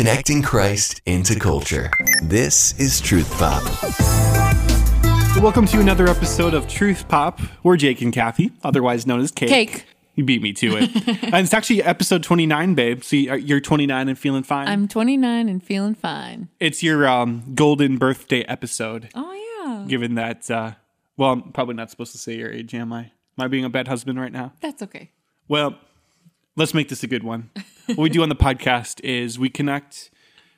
connecting Christ into culture. This is Truth Pop. Welcome to another episode of Truth Pop. We're Jake and Kathy, otherwise known as Cake. Cake. You beat me to it. and it's actually episode 29, babe. So you- you're 29 and feeling fine. I'm 29 and feeling fine. it's your um, golden birthday episode, Oh yeah, given that, uh, well, I'm probably not supposed to say your age, am I? Am I being a bad husband right now? that's okay. Well, let's make this a good one. what we do on the podcast is we connect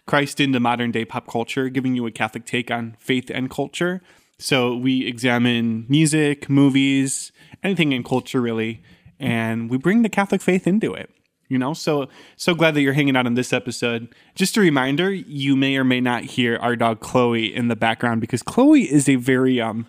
Christ into modern day pop culture, giving you a Catholic take on faith and culture. So we examine music, movies, anything in culture really, and we bring the Catholic faith into it. You know, so so glad that you're hanging out on this episode. Just a reminder, you may or may not hear our dog Chloe in the background because Chloe is a very um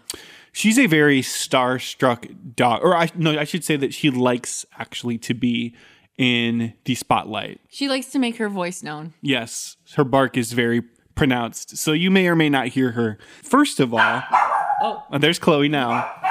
she's a very starstruck dog or I no, I should say that she likes actually to be in the spotlight. She likes to make her voice known. Yes, her bark is very pronounced. So you may or may not hear her. First of all, oh, oh there's Chloe now.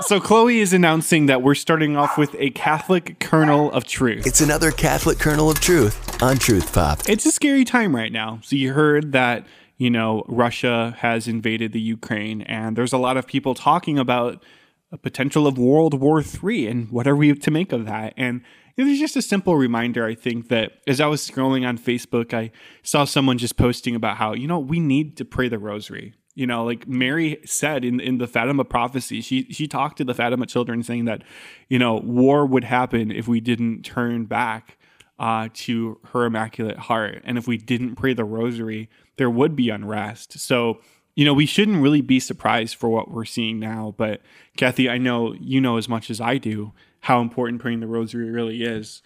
So Chloe is announcing that we're starting off with a Catholic kernel of truth. It's another Catholic kernel of truth on Truth Pop. It's a scary time right now. So you heard that, you know, Russia has invaded the Ukraine and there's a lot of people talking about a potential of World War III and what are we to make of that? And know, there's just a simple reminder, I think, that as I was scrolling on Facebook, I saw someone just posting about how, you know, we need to pray the rosary. You know, like Mary said in, in the Fatima prophecy, she she talked to the Fatima children saying that, you know, war would happen if we didn't turn back uh, to her immaculate heart. And if we didn't pray the rosary, there would be unrest. So, you know, we shouldn't really be surprised for what we're seeing now. But Kathy, I know you know as much as I do how important praying the rosary really is.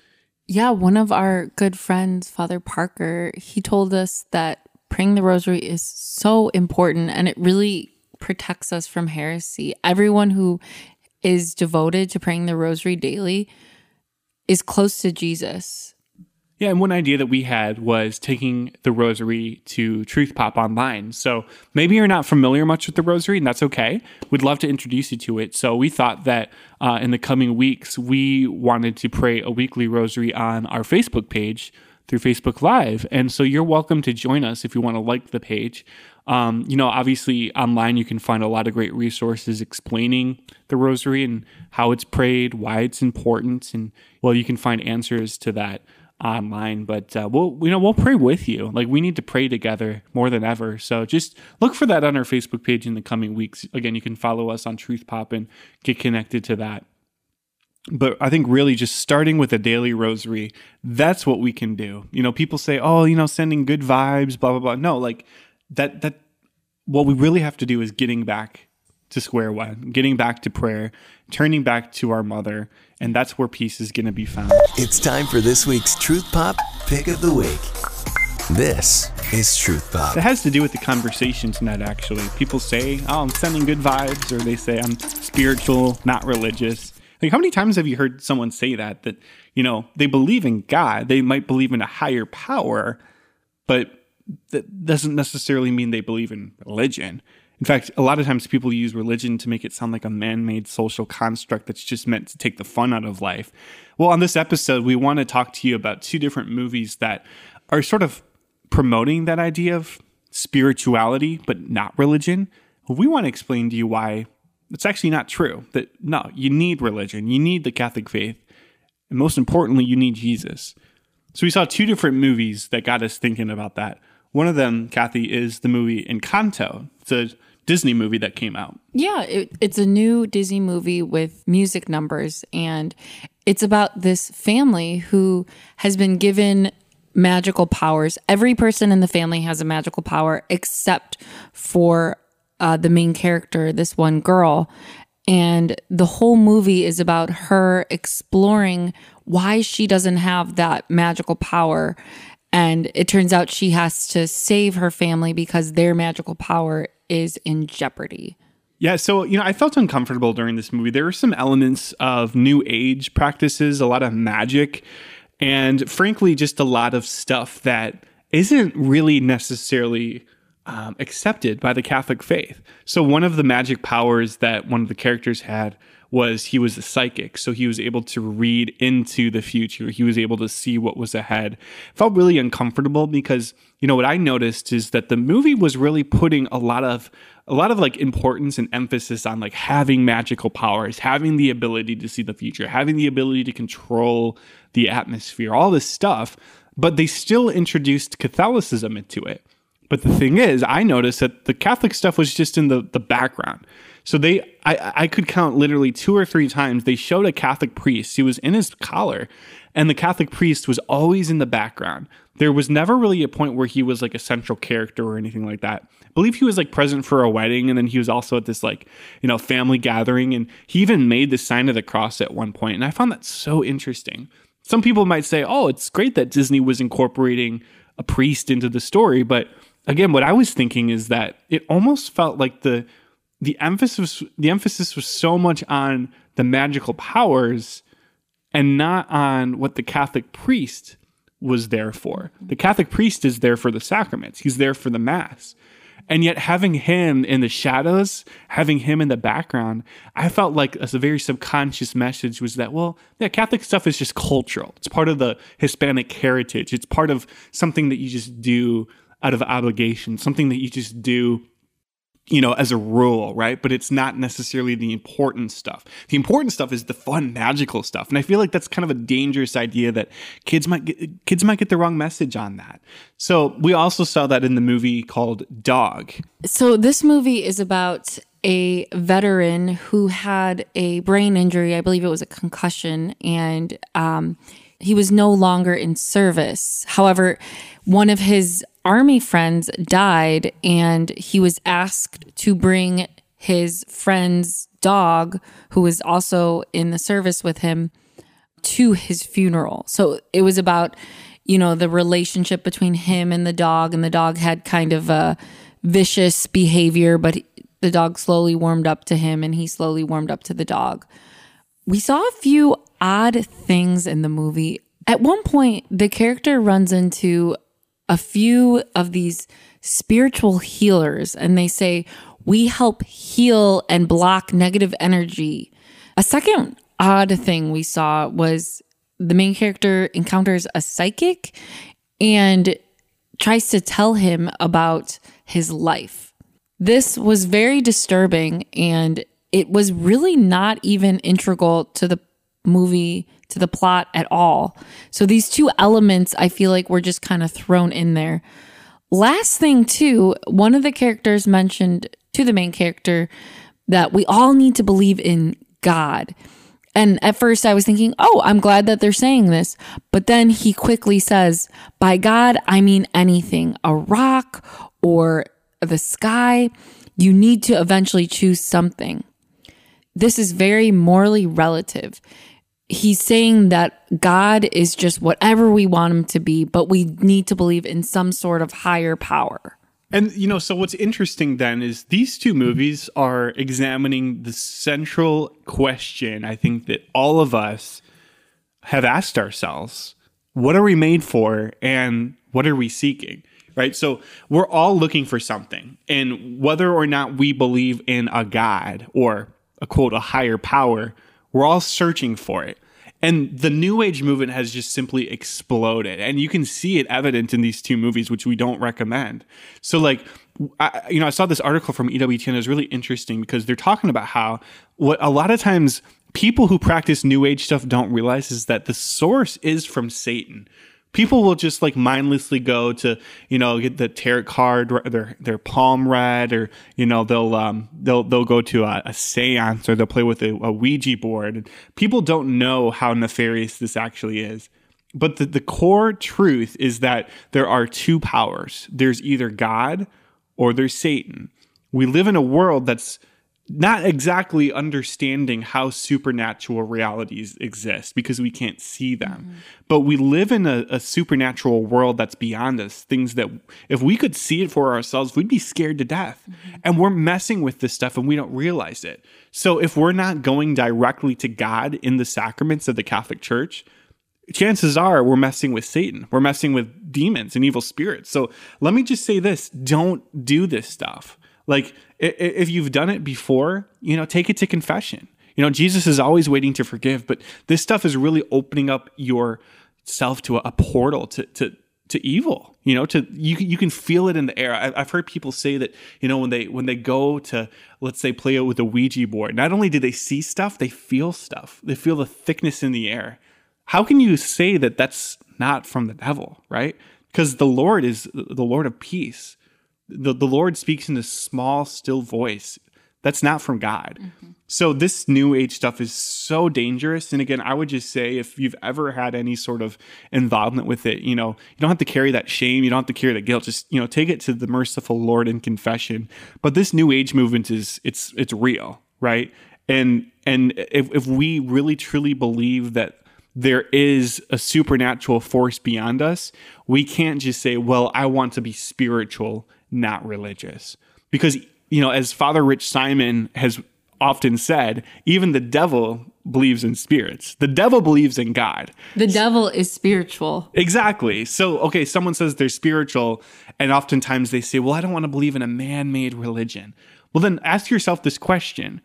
Yeah, one of our good friends, Father Parker, he told us that praying the rosary is so important and it really protects us from heresy. Everyone who is devoted to praying the rosary daily is close to Jesus. Yeah, and one idea that we had was taking the rosary to Truth Pop online. So maybe you're not familiar much with the rosary, and that's okay. We'd love to introduce you to it. So we thought that uh, in the coming weeks, we wanted to pray a weekly rosary on our Facebook page through Facebook Live. And so you're welcome to join us if you want to like the page. Um, you know, obviously online you can find a lot of great resources explaining the rosary and how it's prayed, why it's important, and well, you can find answers to that online. But uh, we'll you know we'll pray with you. Like we need to pray together more than ever. So just look for that on our Facebook page in the coming weeks. Again, you can follow us on Truth Pop and get connected to that but I think really just starting with a daily rosary, that's what we can do. You know, people say, "Oh, you know, sending good vibes, blah blah blah." No, like that that what we really have to do is getting back to square one, getting back to prayer, turning back to our mother, and that's where peace is going to be found. It's time for this week's Truth Pop Pick of the Week. This is Truth Pop. It has to do with the conversation tonight, actually. People say, oh, I'm sending good vibes, or they say, I'm spiritual, not religious. Like, how many times have you heard someone say that? That, you know, they believe in God, they might believe in a higher power, but that doesn't necessarily mean they believe in religion. In fact, a lot of times people use religion to make it sound like a man made social construct that's just meant to take the fun out of life. Well, on this episode, we want to talk to you about two different movies that are sort of promoting that idea of spirituality, but not religion. We want to explain to you why it's actually not true. That no, you need religion, you need the Catholic faith, and most importantly, you need Jesus. So we saw two different movies that got us thinking about that. One of them, Kathy, is the movie Encanto. It's a Disney movie that came out. Yeah, it, it's a new Disney movie with music numbers, and it's about this family who has been given magical powers. Every person in the family has a magical power except for uh, the main character, this one girl. And the whole movie is about her exploring why she doesn't have that magical power. And it turns out she has to save her family because their magical power is in jeopardy. Yeah, so you know, I felt uncomfortable during this movie. There were some elements of new age practices, a lot of magic, and frankly, just a lot of stuff that isn't really necessarily um, accepted by the Catholic faith. So, one of the magic powers that one of the characters had was he was a psychic. So he was able to read into the future. He was able to see what was ahead. Felt really uncomfortable because, you know, what I noticed is that the movie was really putting a lot of a lot of like importance and emphasis on like having magical powers, having the ability to see the future, having the ability to control the atmosphere, all this stuff. But they still introduced Catholicism into it. But the thing is, I noticed that the Catholic stuff was just in the, the background. So they, I, I could count literally two or three times. They showed a Catholic priest. He was in his collar, and the Catholic priest was always in the background. There was never really a point where he was like a central character or anything like that. I believe he was like present for a wedding, and then he was also at this like you know family gathering, and he even made the sign of the cross at one point. And I found that so interesting. Some people might say, "Oh, it's great that Disney was incorporating a priest into the story," but again, what I was thinking is that it almost felt like the the emphasis the emphasis was so much on the magical powers and not on what the Catholic priest was there for. The Catholic priest is there for the sacraments. He's there for the mass. And yet having him in the shadows, having him in the background, I felt like a very subconscious message was that, well, yeah, Catholic stuff is just cultural. It's part of the Hispanic heritage. It's part of something that you just do out of obligation, something that you just do you know, as a rule, right? But it's not necessarily the important stuff. The important stuff is the fun, magical stuff. And I feel like that's kind of a dangerous idea that kids might get, kids might get the wrong message on that. So we also saw that in the movie called Dog. So this movie is about a veteran who had a brain injury. I believe it was a concussion, and um, he was no longer in service. However, one of his army friends died, and he was asked to bring his friend's dog, who was also in the service with him, to his funeral. So it was about, you know, the relationship between him and the dog, and the dog had kind of a vicious behavior, but the dog slowly warmed up to him, and he slowly warmed up to the dog. We saw a few odd things in the movie. At one point, the character runs into a few of these spiritual healers and they say, we help heal and block negative energy. A second odd thing we saw was the main character encounters a psychic and tries to tell him about his life. This was very disturbing and it was really not even integral to the movie to the plot at all. So these two elements I feel like were just kind of thrown in there. Last thing too, one of the characters mentioned to the main character that we all need to believe in God. And at first I was thinking, "Oh, I'm glad that they're saying this." But then he quickly says, "By God, I mean anything. A rock or the sky. You need to eventually choose something." This is very morally relative he's saying that God is just whatever we want him to be, but we need to believe in some sort of higher power. And you know, so what's interesting then is these two movies are examining the central question I think that all of us have asked ourselves. What are we made for and what are we seeking? Right? So we're all looking for something. And whether or not we believe in a God or a quote a higher power, we're all searching for it. And the new age movement has just simply exploded. And you can see it evident in these two movies, which we don't recommend. So, like, I, you know, I saw this article from EWTN. It was really interesting because they're talking about how what a lot of times people who practice new age stuff don't realize is that the source is from Satan people will just like mindlessly go to you know get the tarot card their their palm read or you know they'll um they'll they'll go to a, a séance or they'll play with a, a ouija board. People don't know how nefarious this actually is. But the, the core truth is that there are two powers. There's either god or there's satan. We live in a world that's not exactly understanding how supernatural realities exist because we can't see them. Mm-hmm. But we live in a, a, supernatural world that's beyond us. Things that, if we could see it for ourselves, we'd be scared to death. Mm-hmm. And we're messing with this stuff and we don't realize it. So if we're not going directly to God in the sacraments of the Catholic Church, chances are we're messing with Satan. We're messing with demons and evil spirits. So let me just say this don't do this stuff like if you've done it before, you know, take it to confession. You know, Jesus is always waiting to forgive, but this stuff is really opening up yourself to a, portal to, to, to evil you know to you, you can feel it in the air. I, have heard people say that you know when they when they go to let's say play it with a ouija board not only do they see stuff they feel stuff. They feel the thickness in the air. How can you say that that's not from the devil right? Because the lord is the lord of peace the, the lord speaks in a small still voice that's not from God. Mm-hmm. So this new age stuff is so dangerous. And again, I would just say if you've ever had any sort of involvement with it, you know, you don't have to carry that shame, you don't have to carry that guilt. Just, you know, take it to the merciful Lord in confession. But this new age movement is it's it's real, right? And and if, if we really truly believe that there is a supernatural force beyond us, we can't just say, well, I want to be spiritual, not religious. Because you know, as Father Rich Simon has often said, even the devil believes in spirits. The devil believes in God. The devil is spiritual. Exactly. So, okay, someone says they're spiritual, and oftentimes they say, well, I don't want to believe in a man made religion. Well, then ask yourself this question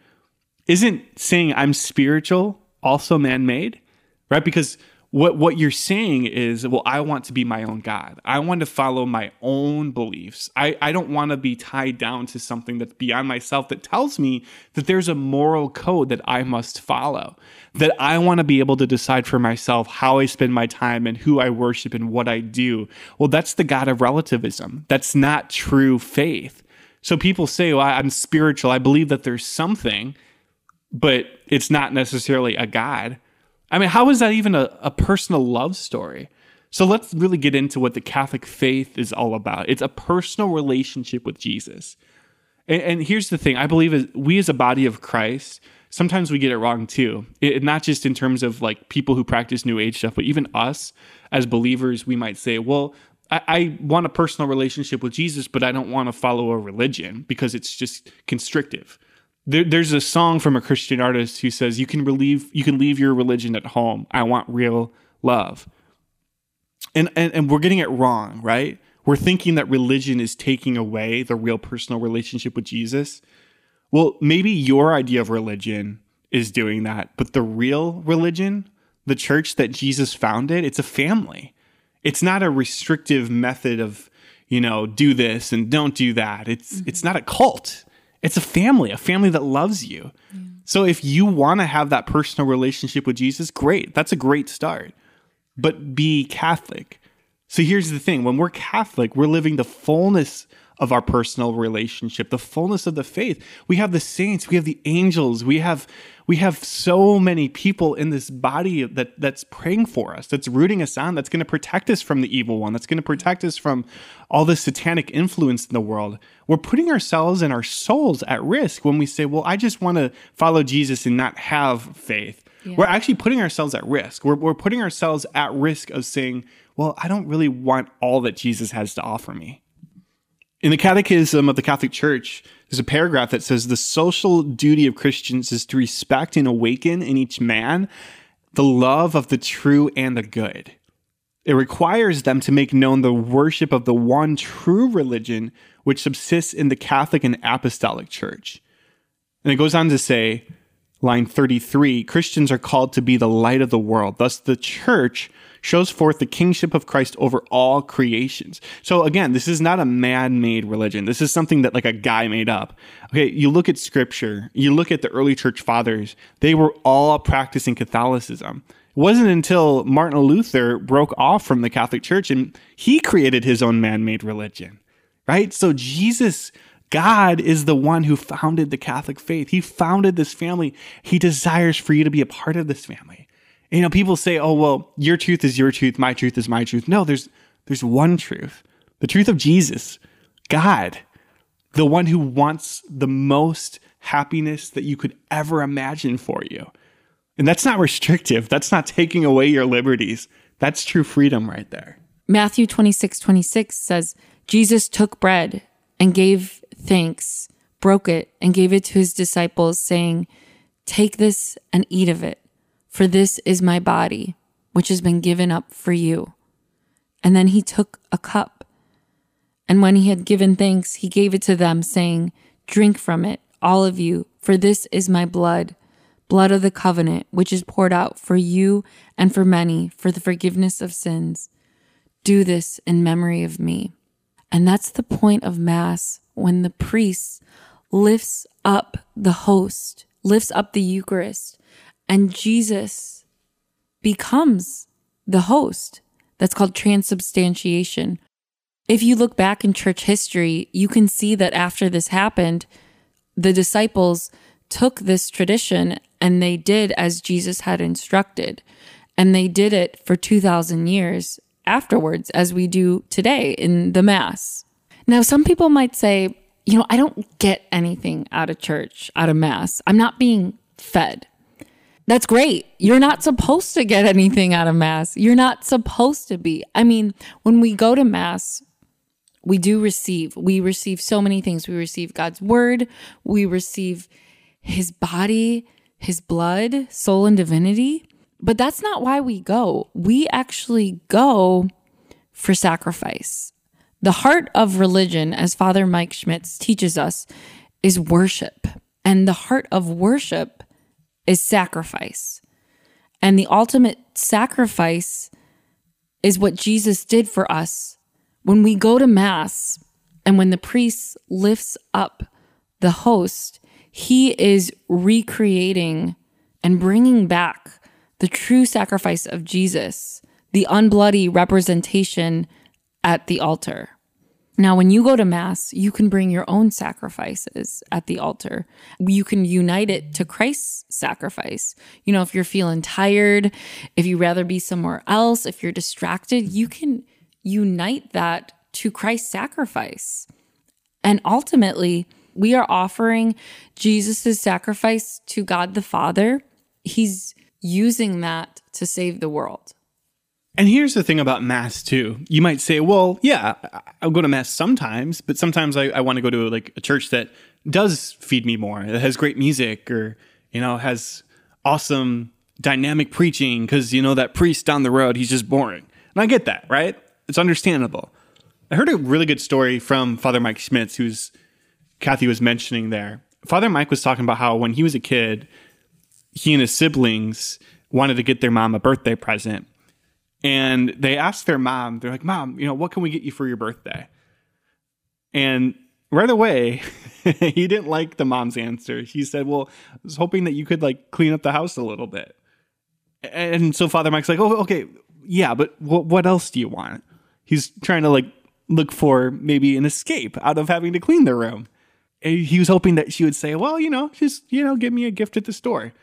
Isn't saying I'm spiritual also man made? Right? Because what what you're saying is well i want to be my own god. I want to follow my own beliefs. I, I don't want to be tied down to something that's beyond myself that tells me that there's a moral code that i must follow that i want to be able to decide for myself how i spend my time and who i worship and what i do. Well that's the god of relativism. That's not true faith. So people say well i'm spiritual. I believe that there's something but it's not necessarily a god I mean, how is that even a, a personal love story? So let's really get into what the Catholic faith is all about. It's a personal relationship with Jesus. And, and here's the thing I believe is we as a body of Christ, sometimes we get it wrong too. It, not just in terms of like people who practice New Age stuff, but even us as believers, we might say, well, I, I want a personal relationship with Jesus, but I don't want to follow a religion because it's just constrictive. There, there's a song from a Christian artist who says, "You can relieve, you can leave your religion at home. I want real love." And, and and we're getting it wrong, right? We're thinking that religion is taking away the real personal relationship with Jesus. Well, maybe your idea of religion is doing that, but the real religion, the church that Jesus founded, it's a family. It's not a restrictive method of, you know, do this and don't do that. It's mm-hmm. it's not a cult. It's a family, a family that loves you. Yeah. So if you want to have that personal relationship with Jesus, great. That's a great start. But be Catholic. So here's the thing when we're Catholic, we're living the fullness of our personal relationship, the fullness of the faith. We have the saints, we have the angels, we have we have so many people in this body that that's praying for us, that's rooting us on, that's going to protect us from the evil one, that's going to protect us from all the satanic influence in the world. We're putting ourselves and our souls at risk when we say, "Well, I just want to follow Jesus and not have faith." Yeah. We're actually putting ourselves at risk. We're, we're putting ourselves at risk of saying, well, I don't really want all that Jesus has to offer me. In the Catechism of the Catholic Church, there's a paragraph that says the social duty of Christians is to respect and awaken in each man the love of the true and the good. It requires them to make known the worship of the one true religion which subsists in the Catholic and Apostolic Church. And it goes on to say, line 33 Christians are called to be the light of the world. Thus, the church shows forth the kingship of Christ over all creations. So again, this is not a man-made religion. This is something that like a guy made up. Okay, you look at scripture, you look at the early church fathers, they were all practicing Catholicism. It wasn't until Martin Luther broke off from the Catholic Church and he created his own man-made religion. Right? So Jesus God is the one who founded the Catholic faith. He founded this family. He desires for you to be a part of this family you know, people say, "Oh, well, your truth is your truth, my truth is my truth." No, there's there's one truth. The truth of Jesus, God, the one who wants the most happiness that you could ever imagine for you. And that's not restrictive. That's not taking away your liberties. That's true freedom right there. Matthew 26, 26 says, Jesus took bread and gave thanks, broke it, and gave it to his disciples, saying, Take this and eat of it for this is my body, which has been given up for you. And then he took a cup. And when he had given thanks, he gave it to them, saying, Drink from it, all of you, for this is my blood, blood of the covenant, which is poured out for you and for many for the forgiveness of sins. Do this in memory of me. And that's the point of Mass when the priest lifts up the host, lifts up the Eucharist, and Jesus becomes the host. That's called transubstantiation. If you look back in church history, you can see that after this happened, the disciples took this tradition and they did as Jesus had instructed. And they did it for 2,000 years afterwards, as we do today in the Mass. Now, some people might say, you know, I don't get anything out of church, out of Mass. I'm not being fed. That's great. You're not supposed to get anything out of Mass. You're not supposed to be. I mean, when we go to Mass, we do receive. We receive so many things. We receive God's word, we receive his body, his blood, soul, and divinity. But that's not why we go. We actually go for sacrifice. The heart of religion, as Father Mike Schmitz teaches us, is worship. And the heart of worship is sacrifice. And the ultimate sacrifice is what Jesus did for us when we go to Mass and when the priest lifts up the host, he is recreating and bringing back the true sacrifice of Jesus, the unbloody representation at the altar. Now, when you go to Mass, you can bring your own sacrifices at the altar. You can unite it to Christ's sacrifice. You know, if you're feeling tired, if you'd rather be somewhere else, if you're distracted, you can unite that to Christ's sacrifice. And ultimately, we are offering Jesus' sacrifice to God the Father. He's using that to save the world. And here's the thing about Mass, too. You might say, well, yeah, I'll go to Mass sometimes, but sometimes I, I want to go to like a church that does feed me more, that has great music or, you know, has awesome dynamic preaching because, you know, that priest down the road, he's just boring. And I get that, right? It's understandable. I heard a really good story from Father Mike Schmitz, who's Kathy was mentioning there. Father Mike was talking about how when he was a kid, he and his siblings wanted to get their mom a birthday present. And they asked their mom, they're like, Mom, you know, what can we get you for your birthday? And right away, he didn't like the mom's answer. He said, Well, I was hoping that you could like clean up the house a little bit. And so Father Mike's like, Oh, okay, yeah, but what, what else do you want? He's trying to like look for maybe an escape out of having to clean the room. And he was hoping that she would say, well, you know, just, you know, give me a gift at the store.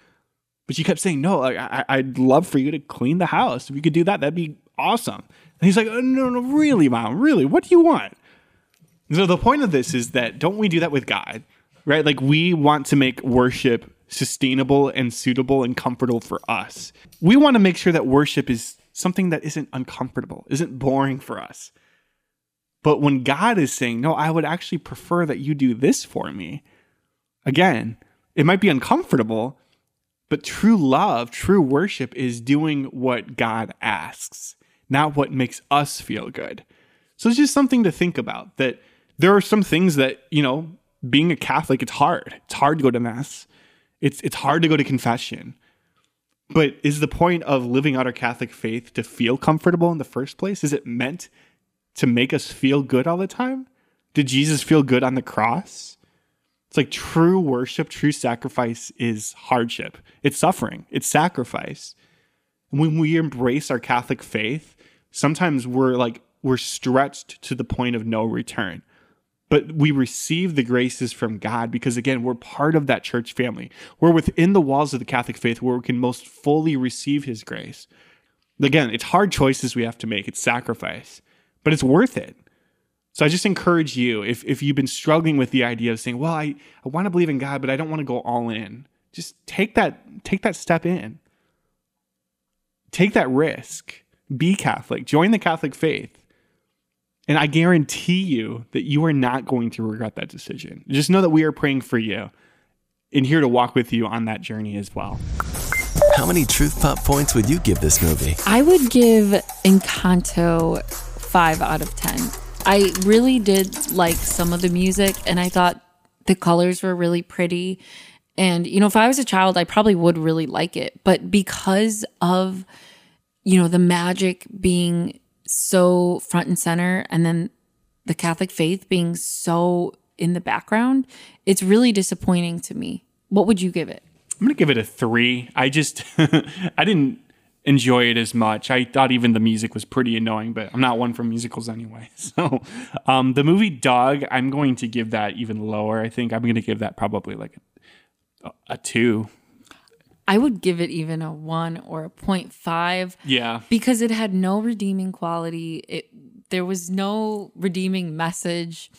But she kept saying, no, I, I'd love for you to clean the house. If you could do that, that'd be awesome. And he's like, oh, no, no, really, mom, really? What do you want? So the point of this is that don't we do that with God, right? Like we want to make worship sustainable and suitable and comfortable for us. We want to make sure that worship is something that isn't uncomfortable, isn't boring for us. But when God is saying, no, I would actually prefer that you do this for me, again, it might be uncomfortable, but true love, true worship is doing what God asks, not what makes us feel good. So it's just something to think about that there are some things that, you know, being a Catholic, it's hard. It's hard to go to Mass. It's, it's hard to go to confession. But is the point of living out our Catholic faith to feel comfortable in the first place? Is it meant to make us feel good all the time? Did Jesus feel good on the cross? It's like true worship, true sacrifice is hardship. It's suffering, it's sacrifice. When we embrace our Catholic faith, sometimes we're like, we're stretched to the point of no return but we receive the graces from God because, again, we're part of that church family. We're within the walls of the Catholic faith where we can most fully receive His grace. Again, it's hard choices we have to make, it's sacrifice, but it's worth it. So I just encourage you, if, if you've been struggling with the idea of saying, well, I, I want to believe in God, but I don't want to go all in, just take that, take that step in. Take that risk. Be Catholic. Join the Catholic faith and I guarantee you that you are not going to regret that decision. Just know that we are praying for you and here to walk with you on that journey as well. How many Truth Pop points would you give this movie? I would give Encanto 5 out of 10. I really did like some of the music and I thought the colors were really pretty And, you know, if I was a child, I probably would really like it. But because of, you know, the magic being so front and center and then the Catholic faith being so in the background, it's really disappointing to me. What would you give it? I'm gonna give it a three. I just I didn't enjoy it as much. I thought even the music was pretty annoying, but I'm not one for musicals anyway. So um, the movie Dog, I'm going to give that even lower. I think I'm gonna give that probably like a, a two. I would give it even a one or a 0.5 Yeah. because it had no redeeming quality. It there was no redeeming message.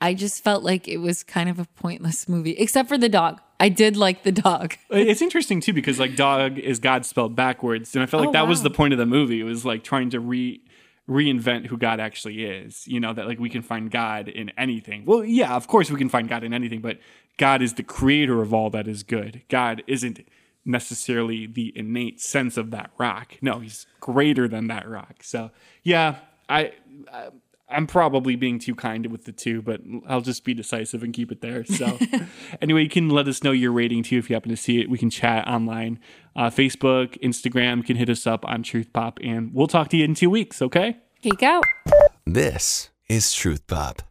I just felt like it was kind of a pointless movie, except for the dog. I did like the dog. It's interesting too because like dog is God spelled backwards, and I felt like Oh, that was the point of the movie. It was like trying to re reinvent who God actually is. You know that like we can find God in anything. Well, yeah, of course we can find God in anything, but God is the creator of all that is good. God isn't necessarily the innate sense of that rock. No, he's greater than that rock. So yeah, I. I I'm probably being too kind with the two, but I'll just be decisive and keep it there. So, anyway, you can let us know your rating too if you happen to see it. We can chat online, uh, Facebook, Instagram. You can hit us up on Truth Pop, and we'll talk to you in two weeks. Okay. Geek out. This is Truth Pop.